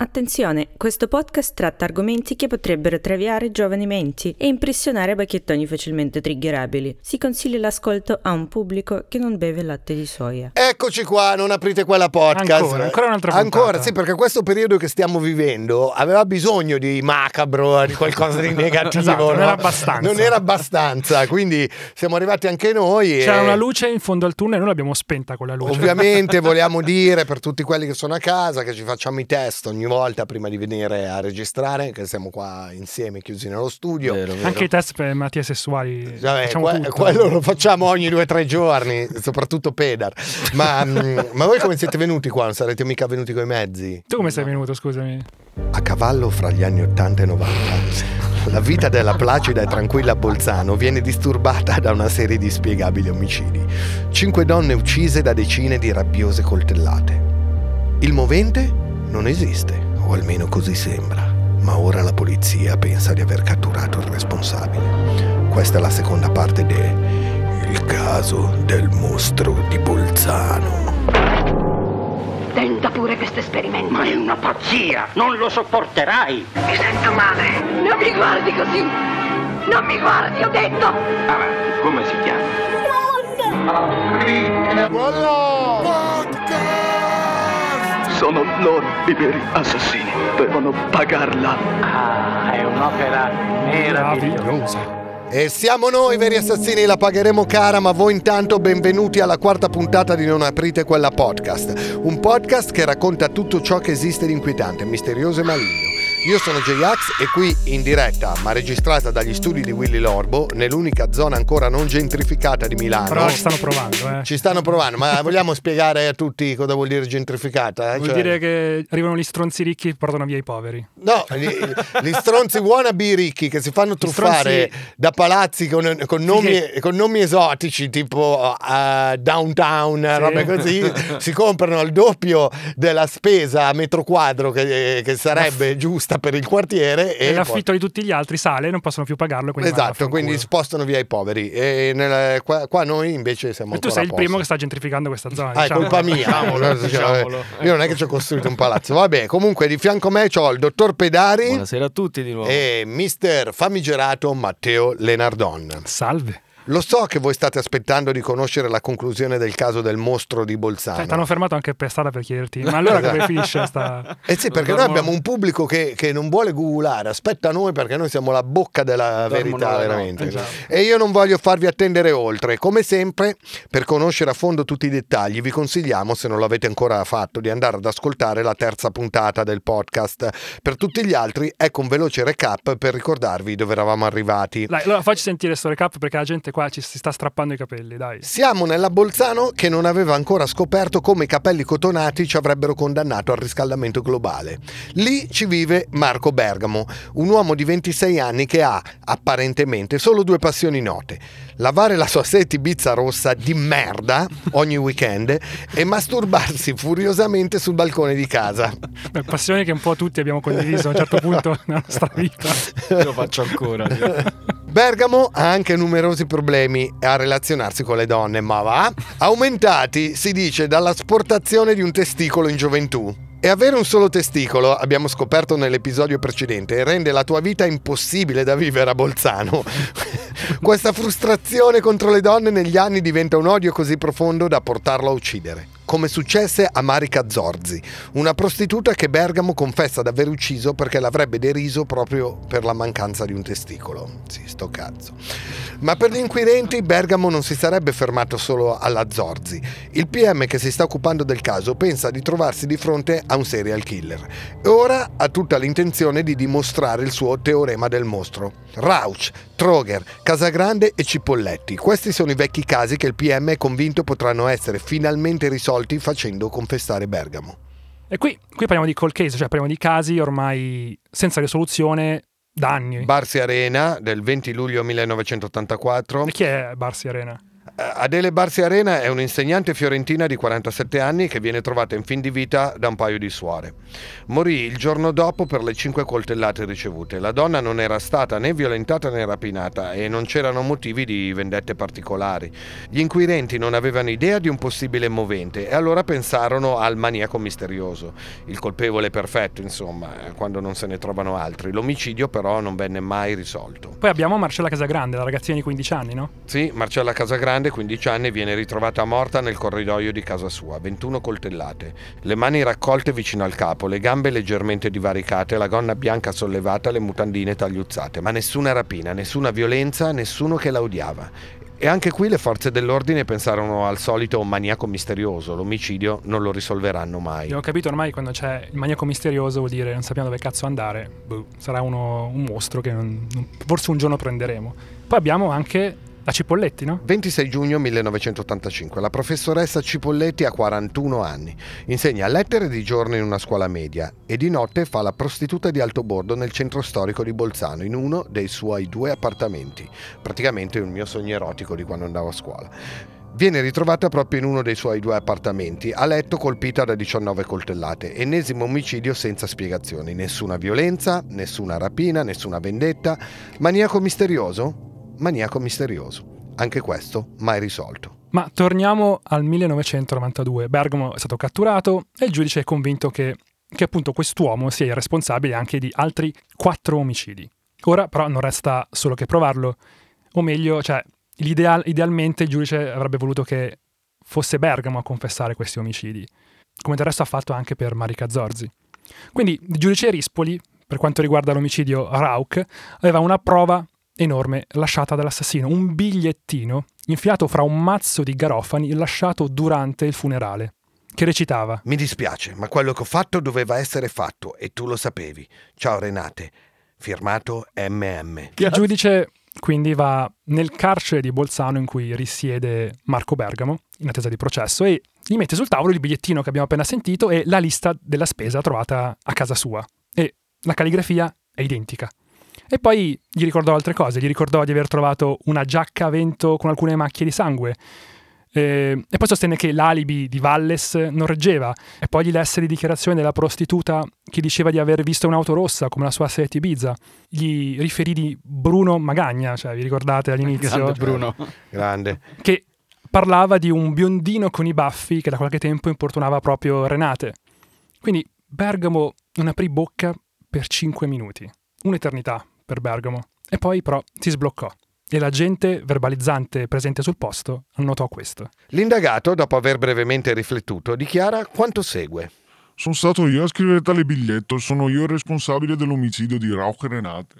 Attenzione, questo podcast tratta argomenti che potrebbero traviare giovani menti e impressionare bacchettoni facilmente triggerabili. Si consiglia l'ascolto a un pubblico che non beve latte di soia. Eccoci qua, non aprite quella podcast. Ancora, ancora un'altra puntata. Ancora, sì, perché questo periodo che stiamo vivendo aveva bisogno di macabro, di qualcosa di negativo. Esatto, non no? era abbastanza. Non era abbastanza, quindi siamo arrivati anche noi. C'era e una luce in fondo al tunnel e noi l'abbiamo spenta quella luce. Ovviamente vogliamo dire per tutti quelli che sono a casa che ci facciamo i test ogni volta prima di venire a registrare, che siamo qua insieme chiusi nello studio. Vero, vero. Anche i test per malattie sessuali. Vabbè, facciamo que- tutto. quello lo facciamo ogni due o tre giorni, soprattutto pedar. Ma, mm, ma voi come siete venuti qua? Non sarete mica venuti coi mezzi? Tu come sei venuto, scusami? A cavallo fra gli anni 80 e 90, la vita della placida e tranquilla Bolzano viene disturbata da una serie di inspiegabili omicidi. Cinque donne uccise da decine di rabbiose coltellate. Il movente non esiste, o almeno così sembra, ma ora la polizia pensa di aver catturato il responsabile. Questa è la seconda parte de Il caso del mostro di Bolzano. Tenta pure questo esperimento. Ma è una pazzia! Non lo sopporterai! Mi sento male. Non mi guardi così. Non mi guardi, ho detto. Avanti, come si chiama? Sono loro i veri assassini. Devono pagarla. Ah, è un'opera meravigliosa. E siamo noi veri assassini, la pagheremo cara, ma voi intanto benvenuti alla quarta puntata di Non aprite quella podcast. Un podcast che racconta tutto ciò che esiste di inquietante, misterioso e maligno. Io sono J-Ax e qui in diretta, ma registrata dagli studi di Willy Lorbo, nell'unica zona ancora non gentrificata di Milano. Però ci stanno provando, eh. Ci stanno provando, ma vogliamo spiegare a tutti cosa vuol dire gentrificata? eh? Vuol Cioè- dire che arrivano gli stronzi ricchi e portano via i poveri. No, gli, gli stronzi wannabe ricchi che si fanno truffare stronzi- da palazzi con, con nomi, con nomi esotici tipo uh, downtown, robe così, si comprano il doppio della spesa a metro quadro che, che sarebbe giusta per il quartiere E, e l'affitto poi- di tutti gli altri sale, non possono più pagarlo. Quindi Esatto, quindi spostano via i poveri e nel- qua, qua noi invece siamo E tu sei il primo che sta gentrificando questa zona. Ah, è diciamo. colpa mia. Diciamolo, Cioè, diciamolo. Io non è che ci ho costruito un palazzo. Vabbè, comunque di fianco a me ho il dottor Pedari Buonasera a tutti di nuovo. e mister famigerato Matteo Lenardon. Salve. Lo so che voi state aspettando di conoscere la conclusione del caso del mostro di Bolzano. Cioè, ti hanno fermato anche per strada per chiederti. Ma allora come finisce sta. Eh sì, perché noi abbiamo un pubblico che, che non vuole googolare, aspetta noi perché noi siamo la bocca della Dormono verità, la veramente. notte, E io non voglio farvi attendere oltre. Come sempre, per conoscere a fondo tutti i dettagli, vi consigliamo, se non l'avete ancora fatto, di andare ad ascoltare la terza puntata del podcast. Per tutti gli altri, ecco un veloce recap per ricordarvi dove eravamo arrivati. Dai, allora facci sentire sto recap perché la gente qua ci si sta strappando i capelli, dai. Siamo nella Bolzano che non aveva ancora scoperto come i capelli cotonati ci avrebbero condannato al riscaldamento globale. Lì ci vive Marco Bergamo, un uomo di 26 anni che ha, apparentemente, solo due passioni note. Lavare la sua seti Ibiza rossa di merda ogni weekend e masturbarsi furiosamente sul balcone di casa. Beh, passione che un po' tutti abbiamo condiviso a un certo punto nella nostra vita. Io lo faccio ancora. Bergamo ha anche numerosi problemi a relazionarsi con le donne, ma va? Aumentati, si dice, dalla sportazione di un testicolo in gioventù. E avere un solo testicolo, abbiamo scoperto nell'episodio precedente, rende la tua vita impossibile da vivere a Bolzano. Questa frustrazione contro le donne negli anni diventa un odio così profondo da portarlo a uccidere. Come successe a Marica Zorzi, una prostituta che Bergamo confessa di aver ucciso perché l'avrebbe deriso proprio per la mancanza di un testicolo. Sì, sto cazzo. Ma per gli inquirenti Bergamo non si sarebbe fermato solo alla Zorzi. Il PM che si sta occupando del caso pensa di trovarsi di fronte a un serial killer e ora ha tutta l'intenzione di dimostrare il suo teorema del mostro. Rauch, Troger, Casagrande e Cipolletti. Questi sono i vecchi casi che il PM è convinto potranno essere finalmente risolti facendo confessare Bergamo. E qui, qui parliamo di cold case, cioè parliamo di casi ormai senza risoluzione da anni. Barsi Arena del 20 luglio 1984. e chi è Barsi Arena? Adele Barsi Arena è un'insegnante fiorentina di 47 anni che viene trovata in fin di vita da un paio di suore. Morì il giorno dopo per le cinque coltellate ricevute. La donna non era stata né violentata né rapinata e non c'erano motivi di vendette particolari. Gli inquirenti non avevano idea di un possibile movente e allora pensarono al maniaco misterioso, il colpevole perfetto, insomma, eh, quando non se ne trovano altri. L'omicidio però non venne mai risolto. Poi abbiamo Marcella Casagrande, la ragazzina di 15 anni, no? Sì, Marcella Casagrande 15 anni, viene ritrovata morta nel corridoio di casa sua, 21 coltellate, le mani raccolte vicino al capo, le gambe leggermente divaricate, la gonna bianca sollevata, le mutandine tagliuzzate, ma nessuna rapina, nessuna violenza, nessuno che la odiava. E anche qui le forze dell'ordine pensarono al solito maniaco misterioso, l'omicidio non lo risolveranno mai. Abbiamo capito ormai quando c'è il maniaco misterioso vuol dire non sappiamo dove cazzo andare, boh, sarà uno, un mostro che non, forse un giorno prenderemo. Poi abbiamo anche la Cipolletti, no? 26 giugno 1985. La professoressa Cipolletti ha 41 anni. Insegna lettere di giorno in una scuola media e di notte fa la prostituta di alto bordo nel centro storico di Bolzano, in uno dei suoi due appartamenti. Praticamente un mio sogno erotico di quando andavo a scuola. Viene ritrovata proprio in uno dei suoi due appartamenti, a letto colpita da 19 coltellate, ennesimo omicidio senza spiegazioni, nessuna violenza, nessuna rapina, nessuna vendetta, maniaco misterioso? Maniaco misterioso. Anche questo mai risolto. Ma torniamo al 1992. Bergamo è stato catturato e il giudice è convinto che, che appunto quest'uomo sia il responsabile anche di altri quattro omicidi. Ora però non resta solo che provarlo, o meglio, cioè, idealmente il giudice avrebbe voluto che fosse Bergamo a confessare questi omicidi, come del resto ha fatto anche per Marica Zorzi. Quindi il giudice Rispoli, per quanto riguarda l'omicidio Rauch, aveva una prova enorme lasciata dall'assassino, un bigliettino infilato fra un mazzo di garofani lasciato durante il funerale, che recitava Mi dispiace, ma quello che ho fatto doveva essere fatto e tu lo sapevi. Ciao Renate. Firmato MM. Il giudice quindi va nel carcere di Bolzano in cui risiede Marco Bergamo, in attesa di processo, e gli mette sul tavolo il bigliettino che abbiamo appena sentito e la lista della spesa trovata a casa sua. E la calligrafia è identica. E poi gli ricordò altre cose, gli ricordò di aver trovato una giacca a vento con alcune macchie di sangue. E poi sostenne che l'alibi di Valles non reggeva. E poi gli lesse le dichiarazioni della prostituta che diceva di aver visto un'auto rossa come la sua Seat Ibiza. Gli riferì di Bruno Magagna, cioè vi ricordate all'inizio? Grande Bruno. Grande. Che parlava di un biondino con i baffi che da qualche tempo importunava proprio Renate. Quindi Bergamo non aprì bocca per cinque minuti. Un'eternità per Bergamo. E poi però si sbloccò e l'agente verbalizzante presente sul posto annotò questo. L'indagato, dopo aver brevemente riflettuto, dichiara quanto segue. Sono stato io a scrivere tale biglietto, sono io il responsabile dell'omicidio di Rauch Renate.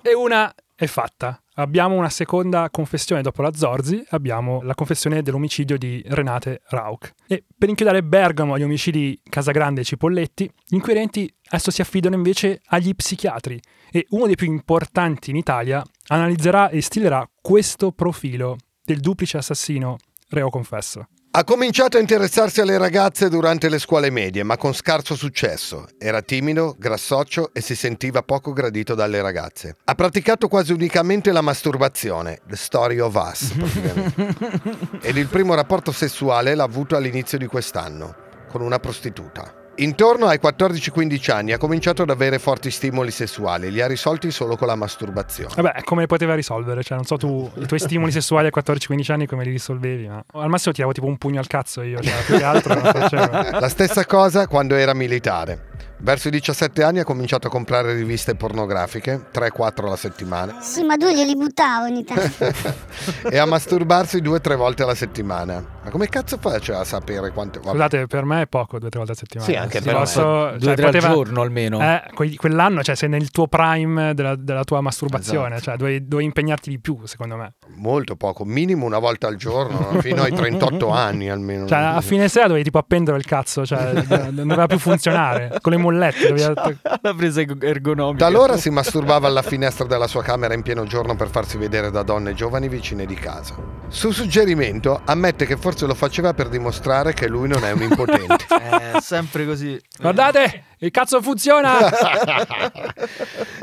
E una è fatta. Abbiamo una seconda confessione dopo la Zorzi, abbiamo la confessione dell'omicidio di Renate Rauch. E per inchiodare Bergamo agli omicidi Casagrande e Cipolletti, gli inquirenti adesso si affidano invece agli psichiatri e uno dei più importanti in Italia analizzerà e stilerà questo profilo del duplice assassino reo confesso. Ha cominciato a interessarsi alle ragazze durante le scuole medie, ma con scarso successo. Era timido, grassoccio e si sentiva poco gradito dalle ragazze. Ha praticato quasi unicamente la masturbazione, the story of us, praticamente. Ed il primo rapporto sessuale l'ha avuto all'inizio di quest'anno, con una prostituta. Intorno ai 14-15 anni ha cominciato ad avere forti stimoli sessuali, li ha risolti solo con la masturbazione. Vabbè, come li poteva risolvere? Cioè, non so tu, i tuoi stimoli sessuali a 14-15 anni come li risolvevi, ma al massimo tiravo tipo un pugno al cazzo io, cioè, più che altro non facevo. La stessa cosa quando era militare. Verso i 17 anni ha cominciato a comprare riviste pornografiche, 3-4 alla settimana. Sì, ma due glieli buttavo ogni tanto. e a masturbarsi 2-3 volte alla settimana. Ma come cazzo faccio a sapere quante volte? Scusate, per me è poco 2-3 volte a settimana. Sì, anche per posso, me. Cioè, 2-3 poteva, al giorno almeno. Eh, quell'anno, cioè sei nel tuo prime della, della tua masturbazione, esatto. cioè dovevi, dovevi, impegnarti di più, secondo me. Molto poco, minimo una volta al giorno, fino ai 38 anni almeno. Cioè, a fine sera dovevi tipo appendere il cazzo, cioè non doveva più funzionare. con le mollette. La presa ergonomica. Talora si masturbava alla finestra della sua camera in pieno giorno per farsi vedere da donne giovani vicine di casa. Su suggerimento ammette che forse lo faceva per dimostrare che lui non è un impotente. È sempre così. Guardate, il cazzo funziona!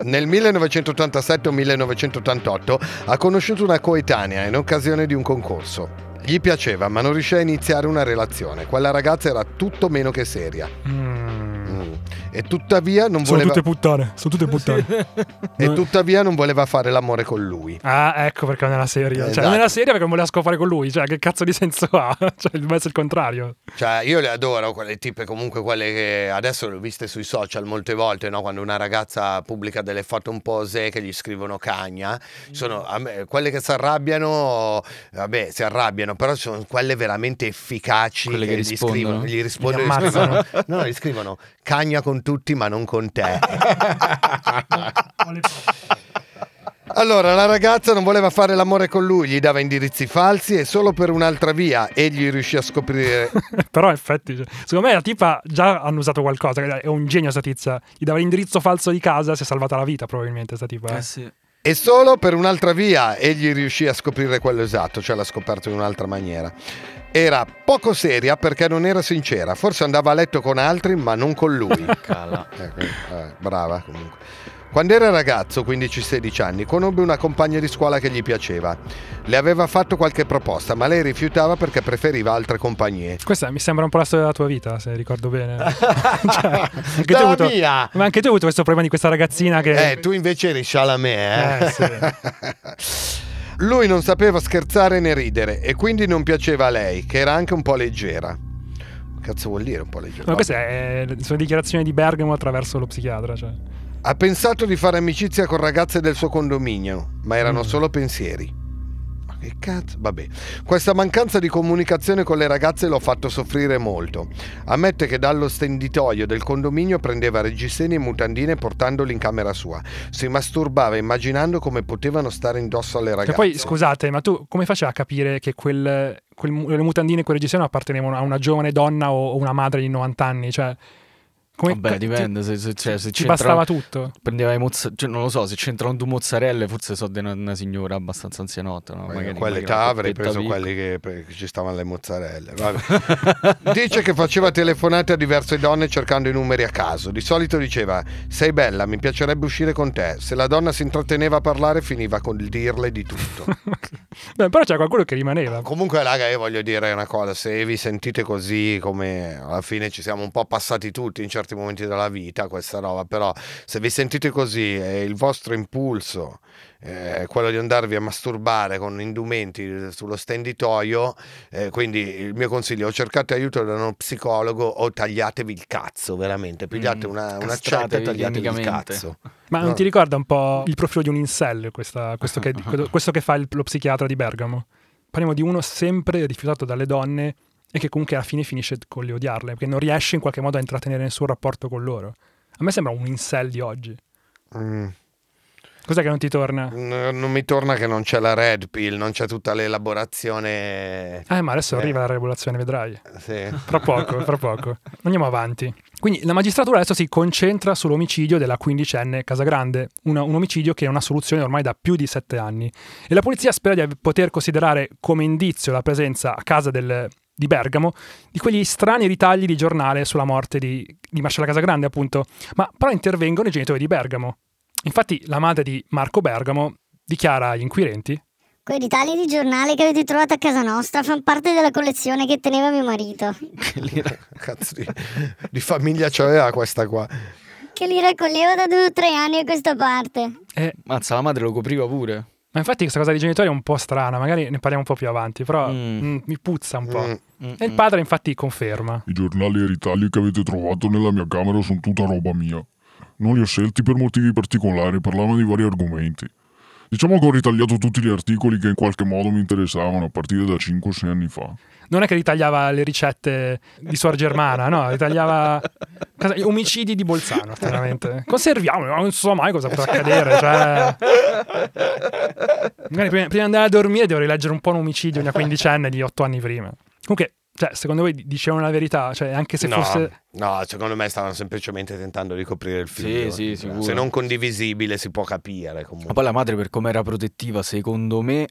Nel 1987 o 1988 ha conosciuto una coetanea in occasione di un concorso. Gli piaceva, ma non riusciva a iniziare una relazione. Quella ragazza era tutto meno che seria. Mm. E tuttavia non Sono voleva... tutte puttane, sono tutte puttane. E tuttavia non voleva fare l'amore con lui. Ah, ecco perché non era seria. Cioè, Esatto. non era seria perché non voleva scopare con lui. Cioè, che cazzo di senso ha? Cioè, deve essere il contrario. Cioè, io le adoro quelle tipe, comunque quelle che adesso le ho viste sui social molte volte, no? Quando una ragazza pubblica delle foto un po' osè che gli scrivono cagna, sono me- quelle che si arrabbiano, vabbè, si arrabbiano, però sono quelle veramente efficaci Quelle che gli rispondono? scrivono, gli rispondono, Gli gli ammazzano. scrivono- no, gli scrivono cagna con tutti ma non con te. Allora, la ragazza non voleva fare l'amore con lui, gli dava indirizzi falsi e solo per un'altra via egli riuscì a scoprire Però, in effetti, cioè, secondo me la tipa già hanno usato qualcosa. È un genio sta tizia. Gli dava l'indirizzo falso di casa, si è salvata la vita, probabilmente, sta tipa. eh. Eh sì. E solo per un'altra via egli riuscì a scoprire quello esatto, cioè l'ha scoperto in un'altra maniera. Era poco seria perché non era sincera, forse andava a letto con altri ma non con lui. Cala. Ecco, eh, brava comunque. Quando era ragazzo, 15-16 anni, conobbe una compagna di scuola che gli piaceva. Le aveva fatto qualche proposta, ma lei rifiutava perché preferiva altre compagnie. Questa mi sembra un po' la storia della tua vita, se ricordo bene. Cioè, anche tu avuto- mia! Ma anche tu hai avuto questo problema di questa ragazzina che... Eh, tu invece eri Chalamet, eh? Eh, Lui non sapeva scherzare né ridere e quindi non piaceva a lei, che era anche un po' leggera. Cazzo vuol dire un po' leggera? Ma queste sono dichiarazioni di Bergamo attraverso lo psichiatra. Cioè. Ha pensato di fare amicizia con ragazze del suo condominio, ma erano Mm. solo pensieri. Che cazzo? Vabbè. Questa mancanza di comunicazione con le ragazze l'ha fatto soffrire molto. Ammette che dallo stenditoio del condominio prendeva reggiseni e mutandine portandoli in camera sua. Si masturbava immaginando come potevano stare indosso alle ragazze. poi, scusate, ma tu come facevi a capire che quel, quel le mutandine e quel reggiseno appartenevano a una giovane donna o, o una madre di 90 anni? Cioè, come, Vabbè, ti- dipende. Se, se, cioè, se Ci bastava tutto. Prendeva i mozzarella, cioè, non lo so, se c'entrano due mozzarelle, forse so di una, una signora abbastanza anzianotta. No? Magari, quell'età avrei preso piccola. quelli che, che ci stavano le mozzarelle. Vabbè. Dice che faceva telefonate a diverse donne cercando i numeri a caso. Di solito diceva: Sei bella, mi piacerebbe uscire con te. Se la donna si intratteneva a parlare, finiva con il dirle di tutto. Beh, però c'era qualcuno che rimaneva. Comunque, raga, io voglio dire una cosa: se vi sentite così, come alla fine ci siamo un po' passati tutti in certi momenti della vita, questa roba, però se vi sentite così e il vostro impulso eh, è quello di andarvi a masturbare con indumenti sullo stenditoio, eh, quindi il mio consiglio: o cercate aiuto da uno psicologo o tagliatevi il cazzo, veramente. Pigliate Mm, una, una castratevi cetta e tagliatevi il cazzo. Ma non No. ti ricorda un po' il profilo di un incel, questa- questo, che, questo che fa il- lo psichiatra di Bergamo? Parliamo di uno sempre rifiutato dalle donne e che comunque alla fine finisce con le odiarle, perché non riesce in qualche modo a intrattenere nessun rapporto con loro. A me sembra un incel di oggi. Mm. Cos'è che non ti torna? N- Non mi torna che non c'è la red pill, non c'è tutta l'elaborazione. Eh, ma adesso Eh. arriva la rivoluzione, vedrai. Sì. Fra poco, fra poco. Andiamo avanti. Quindi la magistratura adesso si concentra sull'omicidio della quindicenne Casagrande, una- un omicidio che è una soluzione ormai da più di sette anni. E la polizia spera di poter considerare come indizio la presenza a casa del- di Bergamo di quegli strani ritagli di giornale sulla morte di, di Marcella Casagrande, appunto. Ma però intervengono i genitori di Bergamo. Infatti la madre di Marco Bergamo dichiara agli inquirenti Quei ritagli di giornale che avete trovato a casa nostra fanno parte della collezione che teneva mio marito, Cazzo di, di famiglia c'aveva questa qua. che li raccoglieva da due o tre anni a questa parte. eh, Mazza, la madre lo copriva pure. Ma infatti questa cosa dei genitori è un po' strana, magari ne parliamo un po' più avanti, però Mm. mm, mi puzza un po'. Mm. E il padre infatti conferma. I giornali e i ritagli che avete trovato nella mia camera sono tutta roba mia. Non li ho scelti per motivi particolari, parlavano di vari argomenti. Diciamo che ho ritagliato tutti gli articoli che in qualche modo mi interessavano a partire da 5-6 anni fa. Non è che ritagliava le ricette di Suor Germana, no, ritagliava omicidi di Bolzano, veramente. Conserviamo, non so mai cosa potrà accadere, cioè... Magari prima, prima di andare a dormire devo rileggere un po' un omicidio di una quindicenne di otto anni prima. Comunque, Cioè, secondo voi dicevano la verità? Cioè, anche se no, fosse... no, secondo me stavano semplicemente tentando di coprire il figlio. sì, sicuro. Se non condivisibile si può capire comunque. Ma poi la madre, per come era protettiva, secondo me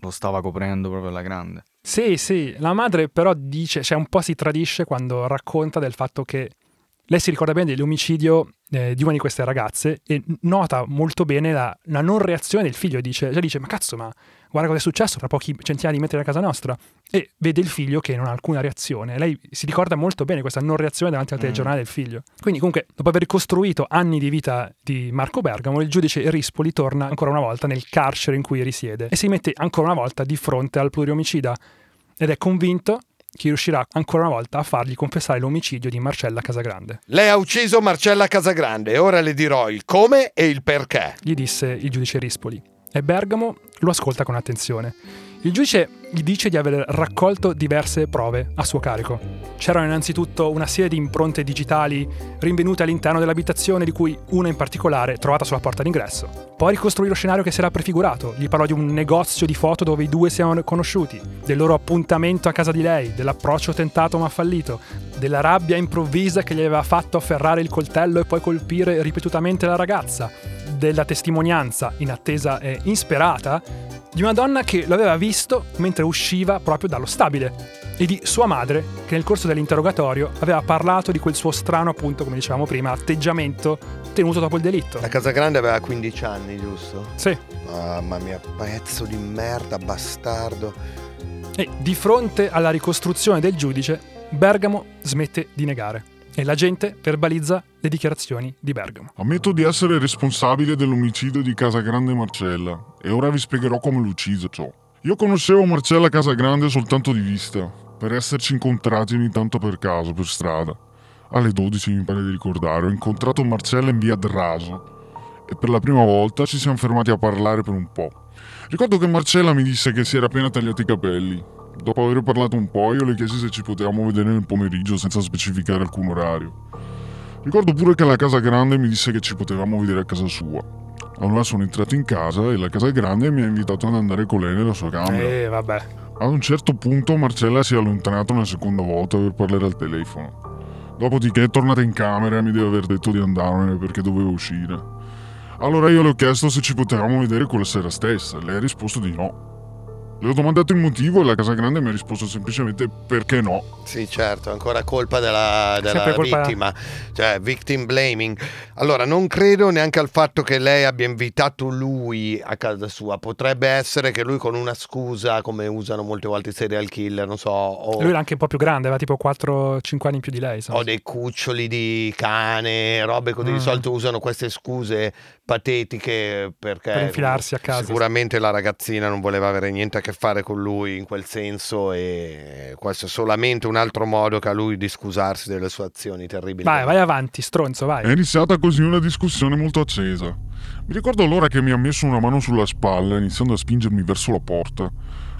lo stava coprendo proprio alla grande. Sì, sì, la madre però dice, cioè un po' si tradisce quando racconta del fatto che lei si ricorda bene dell'omicidio eh, di una di queste ragazze e nota molto bene la, la non reazione del figlio. Dice, cioè dice, ma cazzo, ma guarda cosa è successo tra pochi centinaia di metri da casa nostra. E vede il figlio che non ha alcuna reazione. Lei si ricorda molto bene questa non reazione davanti al telegiornale del figlio. Quindi comunque, dopo aver costruito anni di vita di Marco Bergamo, il giudice Rispoli torna ancora una volta nel carcere in cui risiede e si mette ancora una volta di fronte al pluriomicida ed è convinto che riuscirà ancora una volta a fargli confessare l'omicidio di Marcella Casagrande. Lei ha ucciso Marcella Casagrande ora le dirò il come e il perché. Gli disse il giudice Rispoli. E Bergamo lo ascolta con attenzione. Il giudice gli dice di aver raccolto diverse prove a suo carico. C'erano innanzitutto una serie di impronte digitali rinvenute all'interno dell'abitazione, di cui una in particolare trovata sulla porta d'ingresso. Poi ricostruì lo scenario che si era prefigurato. Gli parlò di un negozio di foto dove i due si erano conosciuti, del loro appuntamento a casa di lei, dell'approccio tentato ma fallito, della rabbia improvvisa che gli aveva fatto afferrare il coltello e poi colpire ripetutamente la ragazza, della testimonianza inattesa e insperata di una donna che lo aveva visto mentre usciva proprio dallo stabile e di sua madre che nel corso dell'interrogatorio aveva parlato di quel suo strano, appunto, come dicevamo prima, atteggiamento tenuto dopo il delitto. La Casagrande aveva 15 anni, giusto? Sì. Mamma mia, pezzo di merda, bastardo. E di fronte alla ricostruzione del giudice, Bergamo smette di negare e la gente verbalizza le dichiarazioni di Bergamo. Ammetto di essere responsabile dell'omicidio di Casagrande Marcella e ora vi spiegherò come l'ho ucciso ciò. Io conoscevo Marcella Casagrande soltanto di vista, per esserci incontrati ogni tanto per caso, per strada. Alle 12 mi pare di ricordare, ho incontrato Marcella in via del Raso e per la prima volta ci siamo fermati a parlare per un po'. Ricordo che Marcella mi disse che si era appena tagliati i capelli. Dopo aver parlato un po', io le chiesi se ci potevamo vedere nel pomeriggio senza specificare alcun orario. Ricordo pure che la casa grande mi disse che ci potevamo vedere a casa sua. Allora sono entrato in casa e la casa grande mi ha invitato ad andare con lei nella sua camera. Eh, vabbè. Ad un certo punto Marcella si è allontanato una seconda volta per parlare al telefono. Dopodiché è tornata in camera e mi deve aver detto di andarmene perché dovevo uscire. Allora io le ho chiesto se ci potevamo vedere quella sera stessa e lei ha risposto di no. Le ho domandato il motivo e la Casa Grande mi ha risposto semplicemente perché no. Sì, certo, è ancora colpa della, della colpa- vittima, cioè victim blaming. Allora, non credo neanche al fatto che lei abbia invitato lui a casa sua. Potrebbe essere che lui con una scusa, come usano molte volte i serial killer, non so, o, Lui era anche un po' più grande, aveva tipo 4-5 anni in più di lei. o dei cuccioli di cane, robe così. Di Mm. solito usano queste scuse patetiche perché Per infilarsi a casa. Sicuramente la ragazzina non voleva avere niente a che fare con lui in quel senso e questo è solamente un altro modo che ha lui di scusarsi delle sue azioni terribili. Vai, vai avanti, stronzo, È vai. iniziata così una discussione molto accesa. Mi ricordo allora che mi ha messo una mano sulla spalla iniziando a spingermi verso la porta.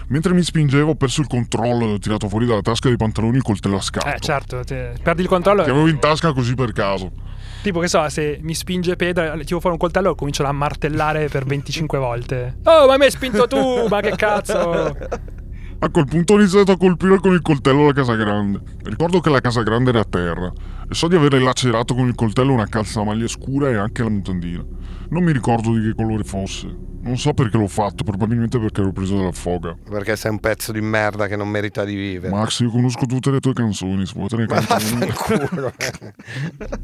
Mentre mi spingevo ho perso il controllo e ho tirato fuori dalla tasca dei pantaloni il coltello a scatto. Eh, certo, te- perdi il controllo. Che avevo in tasca così per caso. Tipo, che so, se mi spinge Pedro, tiro fuori un coltello comincio a martellare per 25 volte. Oh, ma mi hai spinto tu! Ma che cazzo! A quel punto ho iniziato a colpire con il coltello la casa grande. Ricordo che la casa grande era a terra e so di aver lacerato con il coltello una calzamaglia scura e anche la mutandina. Non mi ricordo di che colore fosse. Non so perché l'ho fatto, probabilmente perché ero preso dalla foga. Perché sei un pezzo di merda che non merita di vivere. Max, io conosco tutte le tue canzoni, se vuoi te ne Ma canto una. vaffanculo.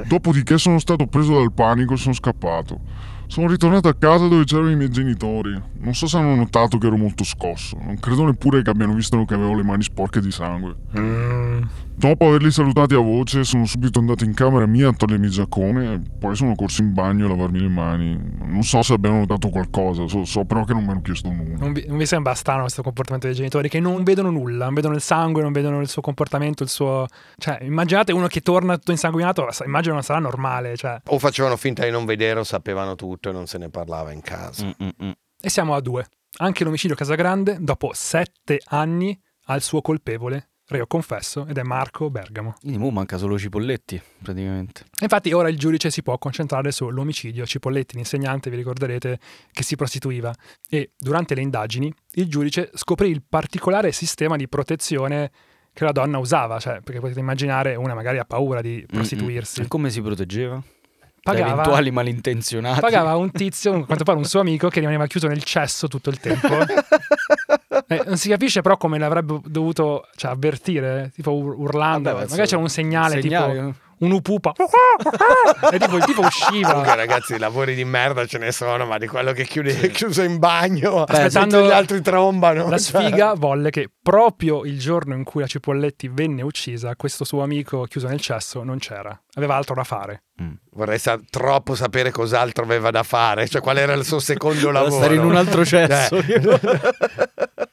Dopodiché sono stato preso dal panico e sono scappato. Sono ritornato a casa dove c'erano i miei genitori. Non so se hanno notato che ero molto scosso. Non credo neppure che abbiano visto che avevo le mani sporche di sangue. Mm. Dopo averli salutati a voce, sono subito andato in camera mia a togliermi il giaccone e poi sono corso in bagno a lavarmi le mani. Non so se abbiano notato qualcosa, so, so però che non mi hanno chiesto nulla. Non vi, non vi sembra strano questo comportamento dei genitori che non vedono nulla, non vedono il sangue, non vedono il suo comportamento, il suo... Cioè, immaginate uno che torna tutto insanguinato, sa- immagino non sarà normale, cioè... O facevano finta di non vedere o sapevano tutto e non se ne parlava in casa. Mm-mm-mm. E siamo a due. Anche l'omicidio Casagrande, dopo sette anni, ha il suo colpevole, reo confesso, ed è Marco Bergamo. Quindi mo manca solo Cipolletti, praticamente. Infatti ora il giudice si può concentrare sull'omicidio Cipolletti, l'insegnante, vi ricorderete, che si prostituiva. E durante le indagini il giudice scoprì il particolare sistema di protezione che la donna usava, cioè, perché potete immaginare una magari ha paura di prostituirsi. E come si proteggeva? Pagava- eventuali malintenzionati. Pagava un tizio, a quanto pare un suo amico, che rimaneva chiuso nel cesso tutto il tempo. Eh, non si capisce però come l'avrebbe dovuto cioè, avvertire, tipo ur- urlando. Vabbè, ma Magari c'era un segnale, segnale, tipo eh. un upupa. e tipo il tipo usciva. Comunque, ragazzi, lavori di merda ce ne sono, ma di quello che chiude chiuso in bagno, Aspettando gli altri trombano. La cioè. sfiga volle che proprio il giorno in cui la Cipolletti venne uccisa, questo suo amico chiuso nel cesso non c'era. Aveva altro da fare. Vorrei sa- troppo sapere cos'altro aveva da fare, cioè qual era il suo secondo lavoro. stare in un altro cesso. Eh.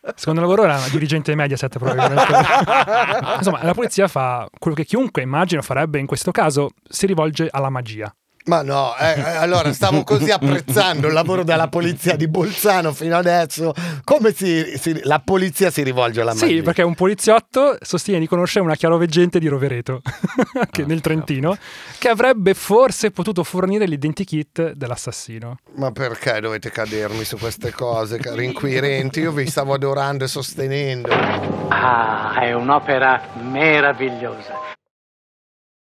Secondo lavoro era dirigente di Mediaset probabilmente. Insomma, la polizia fa quello che chiunque immagino farebbe in questo caso, si rivolge alla magia. Ma no, eh, eh, allora stavo così apprezzando il lavoro della polizia di Bolzano fino adesso. Come si, si- la polizia si rivolge alla magia? Sì, perché un poliziotto sostiene di conoscere una chiaroveggente di Rovereto, che nel Trentino, che avrebbe forse potuto fornire l'identikit dell'assassino. Ma perché dovete cadermi su queste cose, cari inquirenti? Io vi stavo adorando e sostenendo. Ah, è un'opera meravigliosa.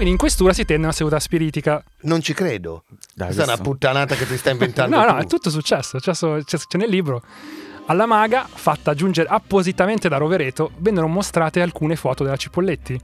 Quindi in questura si tende una seduta spiritica. Non ci credo. Dai, Questa è una puttanata che ti stai inventando. No, tu. no, è tutto successo. C'è, c'è- c'è nel libro. Alla maga, fatta aggiungere appositamente da Rovereto, vennero mostrate alcune foto della Cipolletti.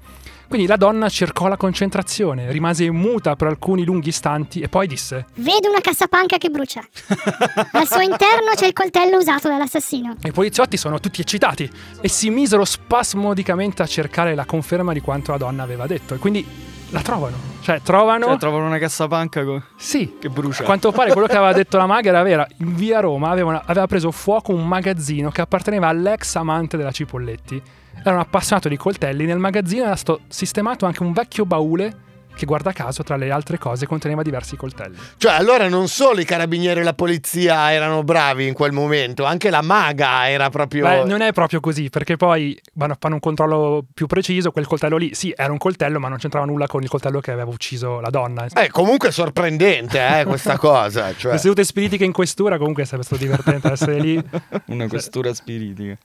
Quindi la donna cercò la concentrazione, rimase muta per alcuni lunghi istanti e poi disse: Vedo una cassapanca che brucia. Al suo interno c'è il coltello usato dall'assassino. I poliziotti sono tutti eccitati e si misero spasmodicamente a cercare la conferma di quanto la donna aveva detto. E quindi la trovano. Cioè, trovano. Cioè, trovano una cassapanca co- Sì, che brucia. A quanto pare quello che aveva detto la maga era vera. In via Roma aveva, una- aveva preso fuoco un magazzino che apparteneva all'ex amante della Cipolletti. Era un appassionato di coltelli. Nel magazzino era stato sistemato anche un vecchio baule che, guarda caso, tra le altre cose, conteneva diversi coltelli. Cioè, allora non solo i carabinieri e la polizia erano bravi in quel momento, anche la maga era proprio. Beh, non è proprio così, perché poi vanno a fare un controllo più preciso. Quel coltello lì, sì, era un coltello, ma non c'entrava nulla con il coltello che aveva ucciso la donna. Eh, comunque è sorprendente, eh, questa cosa. Cioè. Le sedute spiritiche in questura, comunque sarebbe stato divertente essere lì. Una questura spiritica.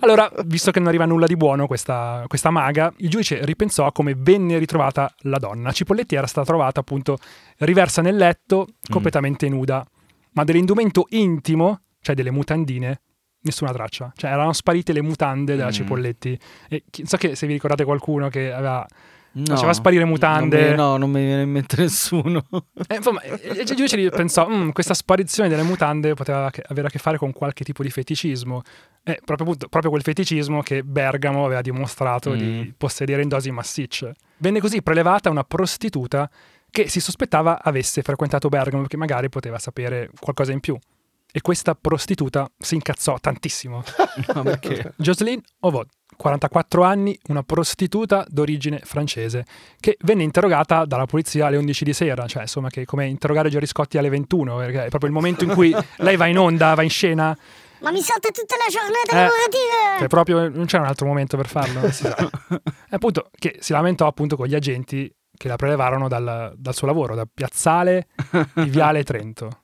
Allora, visto che non arriva nulla di buono questa, questa maga, il giudice ripensò a come venne ritrovata la donna. Cipolletti era stata trovata appunto riversa nel letto, completamente nuda, ma dell'indumento intimo, cioè delle mutandine, nessuna traccia. Cioè erano sparite le mutande della Mm. Cipolletti. E so che se vi ricordate qualcuno che aveva... No, Faceva sparire mutande. non mi- no, non mi viene in mente nessuno. Eh, insomma, il giudice pensò, "Mm, questa sparizione delle mutande poteva avere a che fare con qualche tipo di feticismo. E proprio, appunto, proprio quel feticismo che Bergamo aveva dimostrato Mm. di possedere in dosi massicce. Venne così prelevata una prostituta che si sospettava avesse frequentato Bergamo perché magari poteva sapere qualcosa in più. E questa prostituta si incazzò tantissimo. No, perché? Jocelyn Ovod, 44 anni, una prostituta d'origine francese, che venne interrogata dalla polizia alle 11 di sera, cioè insomma che è come interrogare Gerry Scotti alle 21, perché è proprio il momento in cui lei va in onda, va in scena, Ma mi salta tutta la giornata Eh, lavorativa! cioè proprio non c'era un altro momento per farlo, si sa. E appunto che si lamentò appunto con gli agenti che la prelevarono dal, dal suo lavoro, da Piazzale di Viale Trento.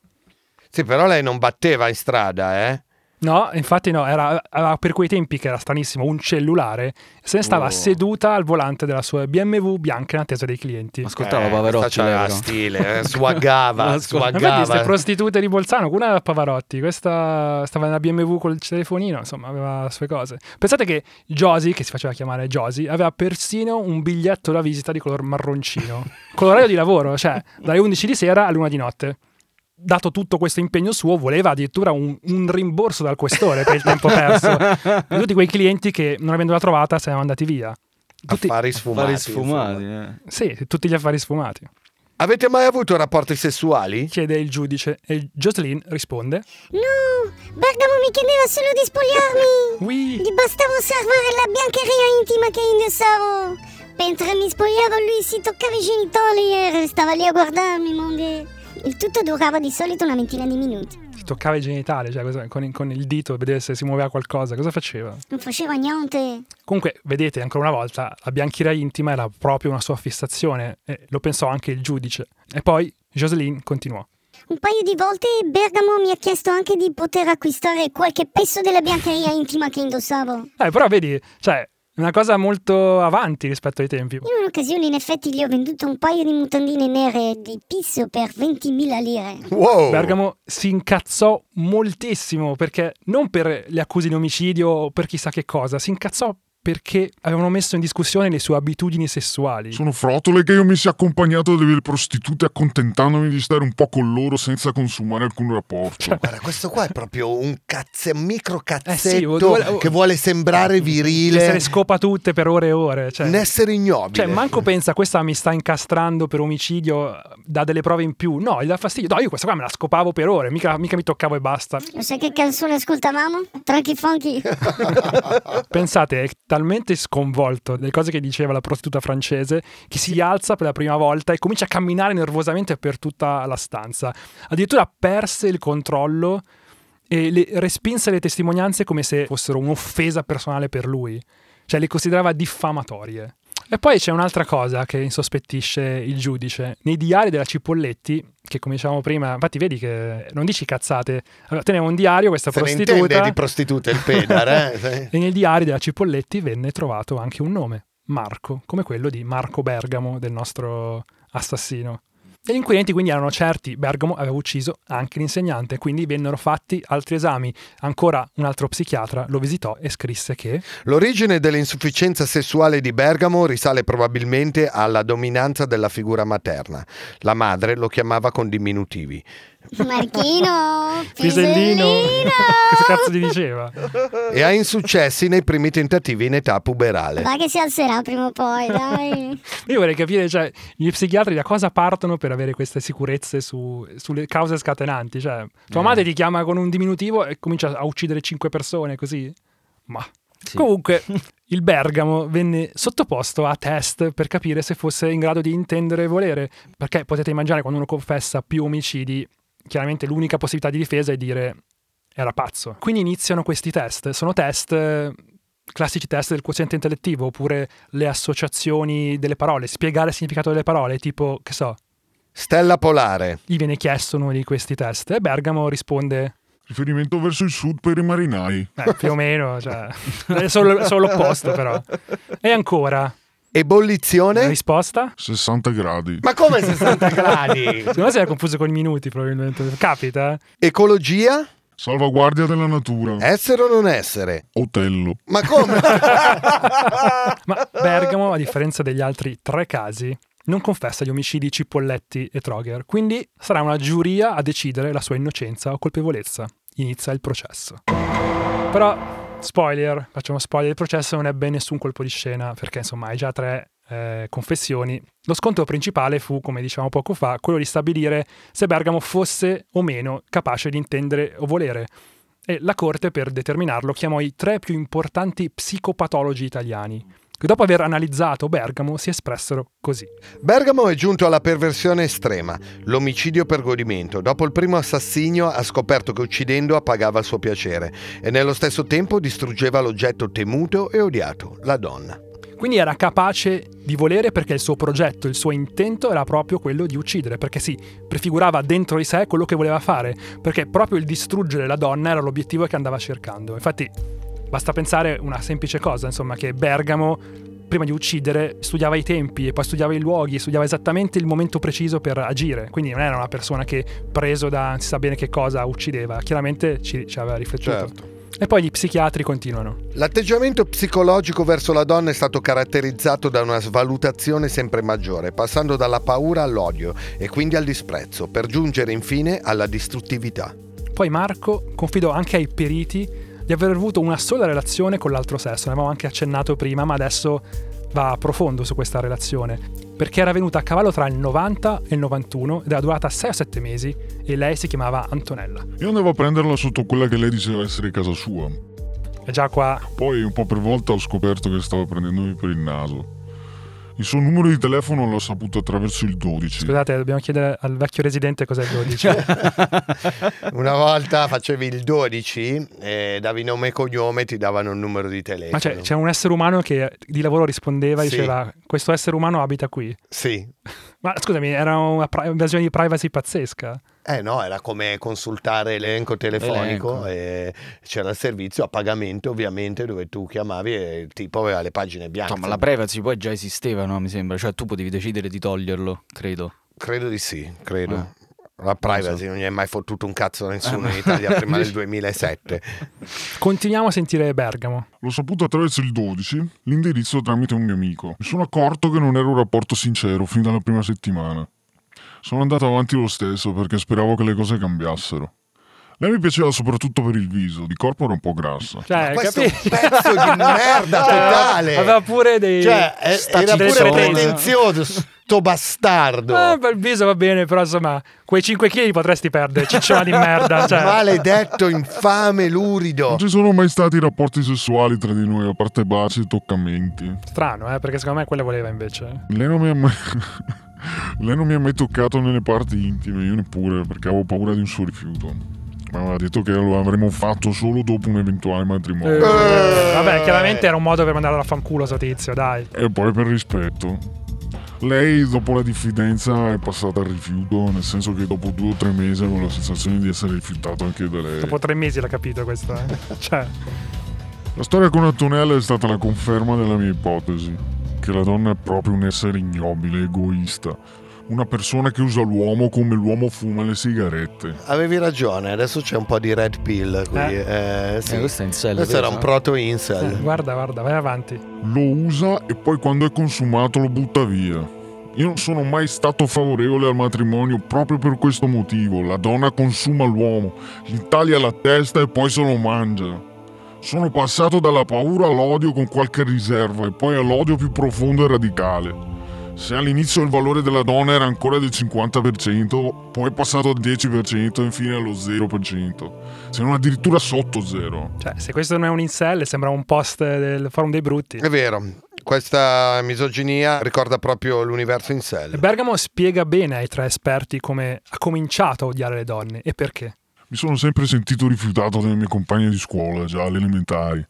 Sì, però lei non batteva in strada, eh? No, infatti no, era, aveva per quei tempi che era stranissimo, un cellulare, se ne stava Oh. seduta al volante della sua BMW bianca in attesa dei clienti. Ascoltava Eh, Pavarotti. però. stile, eh, swaggava, vedi queste swaggava. prostitute di Bolzano, una era Pavarotti, questa stava nella BMW col telefonino, insomma, aveva le sue cose. Pensate che Josie, che si faceva chiamare Josie, aveva persino un biglietto da visita di color marroncino, con l'orario di lavoro, cioè dalle 11 di sera all'una di notte. Dato tutto questo impegno suo, voleva addirittura un, un rimborso dal questore per il tempo perso. di tutti quei clienti che, non avendola trovata, se ne erano andati via. Tutti, Affari sfumati. Affari sfumati. eh. sì, tutti gli affari sfumati. Avete mai avuto rapporti sessuali? Chiede il giudice e Jocelyn risponde No, Bergamo mi chiedeva solo di spogliarmi. Oui. Gli bastava osservare la biancheria intima che indossavo. Mentre mi spogliavo lui si toccava i genitali e restava lì a guardarmi, mon Dieu. Il tutto durava di solito una ventina di minuti. si toccava i genitali, cioè cosa- con, con il dito vedere se si muoveva qualcosa, cosa faceva? Non faceva niente. Comunque, vedete, ancora una volta, la biancheria intima era proprio una sua fissazione e lo pensò anche il giudice. E poi Jocelyn continuò. Un paio di volte Bergamo mi ha chiesto anche di poter acquistare qualche pezzo della biancheria intima che indossavo. Eh, però vedi, cioè, una cosa molto avanti rispetto ai tempi. In un'occasione in effetti gli ho venduto un paio di mutandine nere di pisso per 20.000 lire. Wow! Bergamo si incazzò moltissimo perché non per le accuse di omicidio o per chissà che cosa, si incazzò perché avevano messo in discussione le sue abitudini sessuali. Sono frotole che io mi sia accompagnato delle prostitute accontentandomi di stare un po' con loro senza consumare alcun rapporto. Guarda, questo qua è proprio un cazzo, un micro Eh cazzetto sì, vuole- che vuole sembrare Se le virile, scopa tutte per ore e ore. Cioè, un essere ignobile. cioè, manco pensa questa mi sta incastrando per omicidio, dà delle prove in più. No, gli dà fastidio. No, io questa qua me la scopavo per ore, mica, mica mi toccavo e basta. Lo sai che canzone ascoltavamo? Tranqui Funky. Pensate, è talmente sconvolto delle cose che diceva la prostituta francese che si alza per la prima volta e comincia a camminare nervosamente per tutta la stanza. Addirittura perse il controllo e le, respinse le testimonianze come se fossero un'offesa personale per lui. Cioè le considerava diffamatorie. E poi c'è un'altra cosa che insospettisce il giudice. Nei diari della Cipolletti, che come dicevamo prima, infatti vedi che non dici cazzate, allora, teneva un diario questa Se prostituta. di prostitute il pedar, eh? E nel diario della Cipolletti venne trovato anche un nome, Marco, come quello di Marco Bergamo, del nostro assassino. Gli inquirenti quindi erano certi, Bergamo aveva ucciso anche l'insegnante, quindi vennero fatti altri esami. Ancora un altro psichiatra lo visitò e scrisse che L'origine dell'insufficienza sessuale di Bergamo risale probabilmente alla dominanza della figura materna. La madre lo chiamava con diminutivi. Marchino, Pisellino, Pisellino. cosa cazzo ti diceva? e ha insuccessi nei primi tentativi in età puberale. Va che si alzerà prima o poi, dai. Io vorrei capire, cioè, gli psichiatri da cosa partono per avere queste sicurezze su- sulle cause scatenanti? Cioè, tua madre ti chiama con un diminutivo e comincia a uccidere cinque persone così? Ma... Comunque, il Bergamo venne sottoposto a test per capire se fosse in grado di intendere e volere, perché potete immaginare quando uno confessa più omicidi, chiaramente l'unica possibilità di difesa è dire era pazzo. Quindi iniziano questi test, sono test eh, classici test del quoziente intellettivo oppure le associazioni delle parole, spiegare il significato delle parole, tipo, che so, Stella polare. gli viene chiesto uno di questi test e Bergamo risponde Riferimento verso il sud per i marinai. eh, più o meno, cioè, è solo, solo l'opposto però. E ancora, la Ebollizione? risposta? 60 gradi. Ma come 60 gradi? Secondo me si era confuso con i minuti probabilmente. Capita, eh? Ecologia? Salvaguardia della natura. Essere o non essere? Otello. Ma come? Ma Bergamo, a differenza degli altri tre casi, non confessa gli omicidi Cipolletti e Troger, quindi sarà una giuria a decidere la sua innocenza o colpevolezza. Inizia il processo. Però, spoiler, facciamo spoiler, il processo non ebbe nessun colpo di scena, perché insomma hai già tre eh, confessioni. Lo scontro principale fu, come dicevamo poco fa, quello di stabilire se Bergamo fosse o meno capace di intendere o volere. E la Corte, per determinarlo, chiamò i tre più importanti psicopatologi italiani, che dopo aver analizzato Bergamo si espressero così. Bergamo è giunto alla perversione estrema, l'omicidio per godimento. Dopo il primo assassinio ha scoperto che uccidendo appagava il suo piacere e nello stesso tempo distruggeva l'oggetto temuto e odiato, la donna. Quindi era capace di volere perché il suo progetto, il suo intento era proprio quello di uccidere, perché sì, prefigurava dentro di sé quello che voleva fare, perché proprio il distruggere la donna era l'obiettivo che andava cercando. Infatti basta pensare una semplice cosa, insomma, che Bergamo prima di uccidere studiava i tempi e poi studiava i luoghi, studiava esattamente il momento preciso per agire, quindi non era una persona che preso da non si sa bene che cosa uccideva, chiaramente ci, ci aveva riflettuto. Certo. E poi gli psichiatri continuano. L'atteggiamento psicologico verso la donna è stato caratterizzato da una svalutazione sempre maggiore, passando dalla paura all'odio e quindi al disprezzo, per giungere infine alla distruttività. Poi Marco confidò anche ai periti di aver avuto una sola relazione con l'altro sesso, ne avevamo anche accennato prima, ma adesso va a profondo su questa relazione, perché era venuta a cavallo tra il 90 e il 91 ed era durata 6 o 7 mesi e lei si chiamava Antonella. Io andavo a prenderla sotto quella che lei diceva essere casa sua. E già qua... Poi un po' per volta ho scoperto che stava prendendomi per il naso. Il suo numero di telefono l'ho saputo attraverso il 12. Scusate, dobbiamo chiedere al vecchio residente cos'è il 12. Una volta facevi il 12 e davi nome e cognome e ti davano un numero di telefono. Ma c'è, c'è un essere umano che di lavoro rispondeva e Sì. diceva questo essere umano abita qui. Sì. Ma scusami, era una pri- invasione di privacy pazzesca. Eh no, era come consultare l'elenco telefonico L'elenco. e c'era il servizio a pagamento ovviamente dove tu chiamavi e il tipo aveva le pagine bianche. Insomma, la privacy poi già esisteva, no? Mi sembra. Cioè, tu potevi decidere di toglierlo, credo. Credo di sì, credo. Eh. La privacy non gli è mai fottuto un cazzo a nessuno in Italia prima del 2007. Continuiamo a sentire Bergamo. L'ho saputo attraverso il 12, l'indirizzo tramite un mio amico. Mi sono accorto che non era un rapporto sincero fin dalla prima settimana. Sono andato avanti lo stesso perché speravo che le cose cambiassero. Lei mi piaceva soprattutto per il viso, di corpo era un po' grassa. Cioè, Questo è un pezzo di merda Cioè, totale. Aveva pure dei... Cioè, era pure pretenzioso, sto bastardo. Eh, per il viso va bene, però insomma, quei 5 kg potresti perdere, cicciona di merda. Cioè. Maledetto, infame, lurido. Non ci sono mai stati rapporti sessuali tra di noi, a parte baci e toccamenti. Strano, eh, perché secondo me quella voleva invece. Lei non mi ha mai... Lei non mi ha mai toccato nelle parti intime, io neppure, perché avevo paura di un suo rifiuto. Ma aveva detto che lo avremmo fatto solo dopo un eventuale matrimonio. Eh, vabbè, chiaramente era un modo per mandare a fanculo sto tizio, dai. E poi per rispetto. Lei dopo la diffidenza è passata al rifiuto, nel senso che dopo due o tre mesi avevo la sensazione di essere rifiutato anche da lei. Dopo tre mesi l'ha capito questo, eh. Cioè, La storia con Antonella è stata la conferma della mia ipotesi, che la donna è proprio un essere ignobile, egoista, una persona che usa l'uomo come l'uomo fuma le sigarette. Avevi ragione, adesso c'è un po' di red pill qui. Eh, sì. Eh, questo è in cell, Questo era un proto-incel. eh, guarda, guarda, vai avanti. Lo usa e poi quando è consumato lo butta via. Io non sono mai stato favorevole al matrimonio proprio per questo motivo. La donna consuma l'uomo, gli taglia la testa e poi se lo mangia. Sono passato dalla paura all'odio con qualche riserva e poi all'odio più profondo e radicale. Se all'inizio il valore della donna era ancora del 50%, poi è passato al 10% e infine allo 0%. Se non addirittura sotto zero. Cioè, se questo non è un incel, sembra un post del forum dei brutti. È vero, questa misoginia ricorda proprio l'universo E incel. Bergamo spiega bene ai tre esperti come ha cominciato a odiare le donne e perché. Mi sono sempre sentito rifiutato dalle mie compagne di scuola, già alle elementari.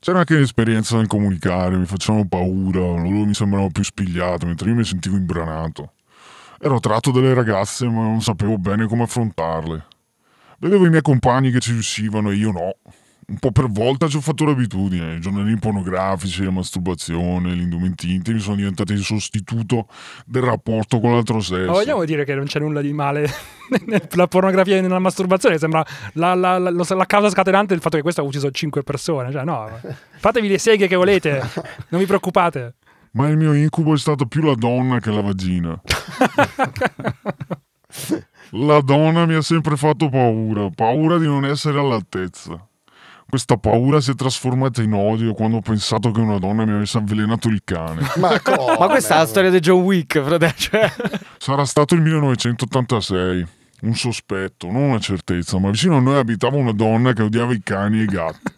C'era anche l'esperienza nel comunicare, mi facevano paura, loro mi sembravano più spigliate, mentre io mi sentivo imbranato. Ero attratto dalle ragazze, ma non sapevo bene come affrontarle. Vedevo i miei compagni che ci riuscivano e io no. Un po' per volta ci ho fatto l'abitudine. I giornali pornografici, la masturbazione, gli indumenti intimi sono diventati il sostituto del rapporto con l'altro sesso. Ma vogliamo dire che non c'è nulla di male nella pornografia e nella masturbazione? Sembra la, la- la- la causa scatenante del fatto che questo ha ucciso 5 persone. Cioè, no, fatevi le seghe che volete, non vi preoccupate. Ma il mio incubo è stato più la donna che la vagina. La donna mi ha sempre fatto paura, paura di non essere all'altezza. Questa paura si è trasformata in odio quando ho pensato che una donna mi avesse avvelenato il cane. Ma, come? Ma questa è la storia di John Wick, frate. Cioè... Sarà stato il 1986. Un sospetto, non una certezza, ma vicino a noi abitava una donna che odiava i cani e i gatti.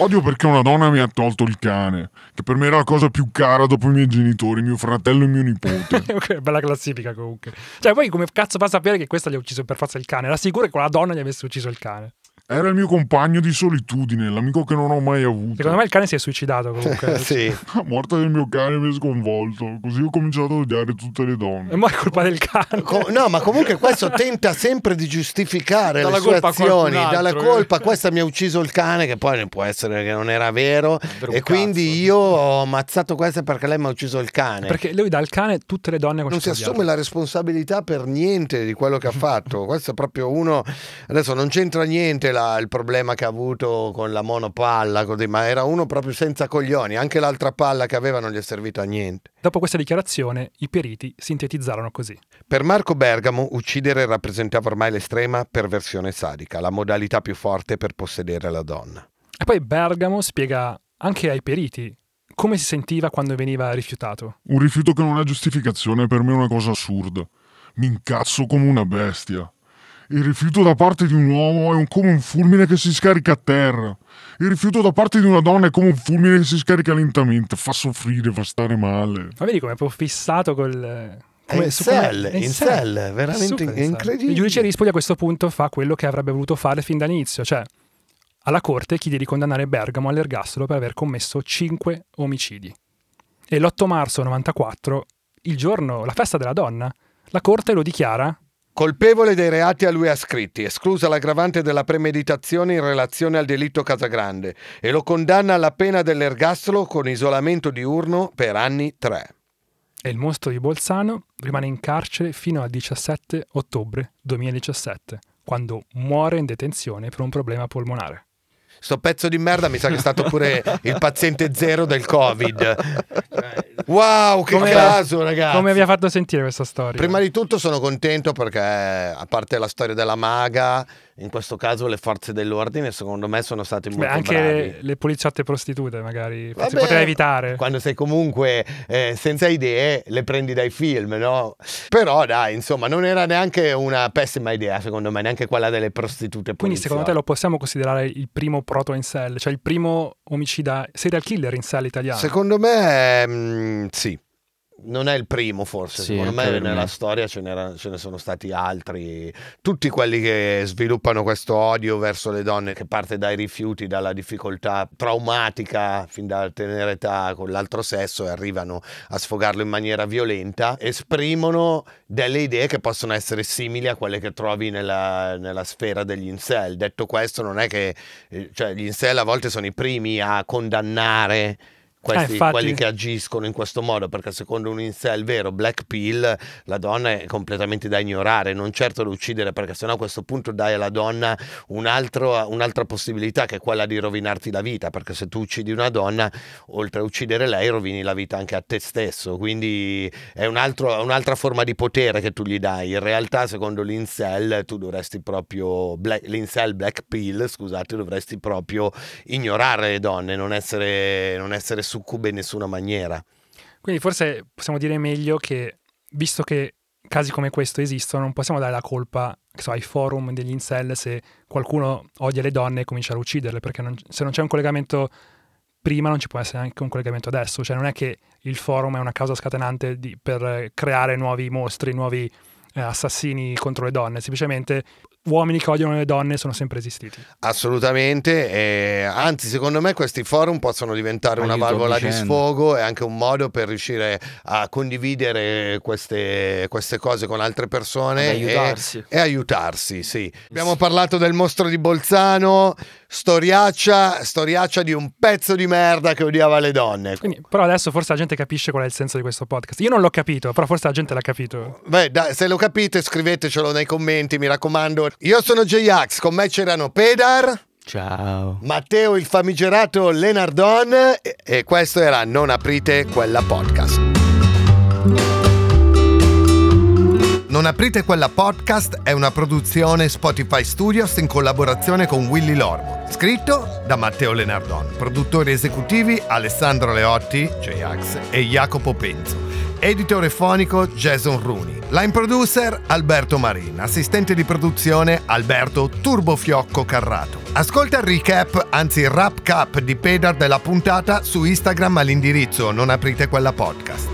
Odio perché una donna mi ha tolto il cane, che per me era la cosa più cara dopo i miei genitori, mio fratello e mio nipote. Ok, bella classifica comunque. Cioè, poi come cazzo fa a sapere che questa gli ha ucciso per forza il cane? Era sicuro che quella donna gli avesse ucciso il cane. Era il mio compagno di solitudine, l'amico che non ho mai avuto. Secondo me il cane si è suicidato comunque. sì. La morte del mio cane mi ha sconvolto, così ho cominciato a odiare tutte le donne. E mo' è colpa del cane. Co- no, ma comunque questo tenta sempre di giustificare Dalla le sue azioni. Dalla eh. colpa, questa mi ha ucciso il cane, che poi può essere che non era vero. E quindi cazzo. io ho ammazzato questa perché lei mi ha ucciso il cane. Perché lui dal cane tutte le donne non si assume la responsabilità per niente di quello che ha fatto. Questo è proprio uno. Adesso non c'entra niente la- il problema che ha avuto con la monopalla, così, ma era uno proprio senza coglioni. Anche l'altra palla che aveva non gli è servito a niente. Dopo questa dichiarazione, i periti sintetizzarono così. Per Marco Bergamo, uccidere rappresentava ormai l'estrema perversione sadica, la modalità più forte per possedere la donna. E poi Bergamo spiega anche ai periti come si sentiva quando veniva rifiutato? Un rifiuto che non ha giustificazione per me è una cosa assurda. Mi incazzo come una bestia. Il rifiuto da parte di un uomo è un- come un fulmine che si scarica a terra. Il rifiuto da parte di una donna è come un fulmine che si scarica lentamente. Fa soffrire, fa stare male. Ma vedi come è proprio fissato col... In come- sell, è in sell, È veramente super in incredibile. Il giudice Rispoli a questo punto fa quello che avrebbe voluto fare fin dall'inizio, cioè alla corte chiede di condannare Bergamo all'ergastolo per aver commesso 5 omicidi. E l'8 marzo 94, il giorno, la festa della donna, la corte lo dichiara Colpevole dei reati a lui ascritti, esclusa l'aggravante della premeditazione in relazione al delitto Casagrande e lo condanna alla pena dell'ergastolo con isolamento diurno per anni 3. e il mostro di Bolzano rimane in carcere fino al 17 ottobre 2017, quando muore in detenzione per un problema polmonare. Sto pezzo di merda mi sa che è stato pure il paziente zero del Covid. Wow, che Come- caso, ragazzi. Come vi ha fatto sentire questa storia? Prima di tutto sono contento perché, a parte la storia della maga, in questo caso le forze dell'ordine secondo me sono state molto Beh, anche bravi. le, le poliziotte prostitute magari si poteva evitare. Quando sei comunque eh, senza idee, le prendi dai film, no? Però dai, insomma, non era neanche una pessima idea, secondo me, neanche quella delle prostitute Quindi secondo te lo possiamo considerare il primo proto in cell, cioè il primo omicida serial killer in cell italiano? Secondo me, mm, sì. Non è il primo, forse. Sì, Secondo me, nella me. storia ce, ce ne sono stati altri. Tutti quelli che sviluppano questo odio verso le donne, che parte dai rifiuti, dalla difficoltà traumatica fin dalla tenera età con l'altro sesso e arrivano a sfogarlo in maniera violenta, esprimono delle idee che possono essere simili a quelle che trovi nella, nella sfera degli incel. Detto questo, non è che eh, cioè, gli incel a volte sono i primi a condannare questi, Eh, quelli che agiscono in questo modo, perché secondo un incel vero, black pill, la donna è completamente da ignorare, non certo da uccidere, perché sennò a questo punto dai alla donna un altro- un'altra possibilità che è quella di rovinarti la vita, perché se tu uccidi una donna, oltre a uccidere lei, rovini la vita anche a te stesso, quindi è un altro- un'altra forma di potere che tu gli dai. In realtà, secondo l'incel, tu dovresti proprio, black- l'incel black pill, scusate, dovresti proprio ignorare le donne, non essere, non essere succube in nessuna maniera. Quindi forse possiamo dire meglio che, visto che casi come questo esistono, non possiamo dare la colpa so, ai forum degli incel se qualcuno odia le donne e comincia a ucciderle, perché non- se non c'è un collegamento prima non ci può essere neanche un collegamento adesso, cioè non è che il forum è una causa scatenante di- per creare nuovi mostri, nuovi eh, assassini contro le donne, semplicemente uomini che odiano le donne sono sempre esistiti. Assolutamente, e anzi secondo me questi forum possono diventare una Aiuto a valvola di sfogo e anche un modo per riuscire a condividere queste, queste cose con altre persone e- aiutarsi. E, aiutarsi, sì. Abbiamo parlato del mostro di Bolzano, storiaccia, storiaccia di un pezzo di merda che odiava le donne. Quindi, però adesso forse la gente capisce qual è il senso di questo podcast. Io non l'ho capito, però forse la gente l'ha capito. Beh, dai, se lo capite scrivetecelo nei commenti, mi raccomando. Io sono J-Ax, con me c'erano Pedar. Ciao. Matteo il famigerato Lenardon e- e questo era Non aprite quella podcast. Non aprite quella podcast è una produzione Spotify Studios in collaborazione con Willy Lorbo. Scritto da Matteo Lenardon. Produttori esecutivi Alessandro Leotti, J-Ax e Jacopo Penzo. Editore fonico Jason Rooney. Line producer Alberto Marin. Assistente di produzione Alberto Turbofiocco Carrato. Ascolta il recap, anzi il wrap cap di Pedar della puntata su Instagram all'indirizzo Non aprite quella podcast.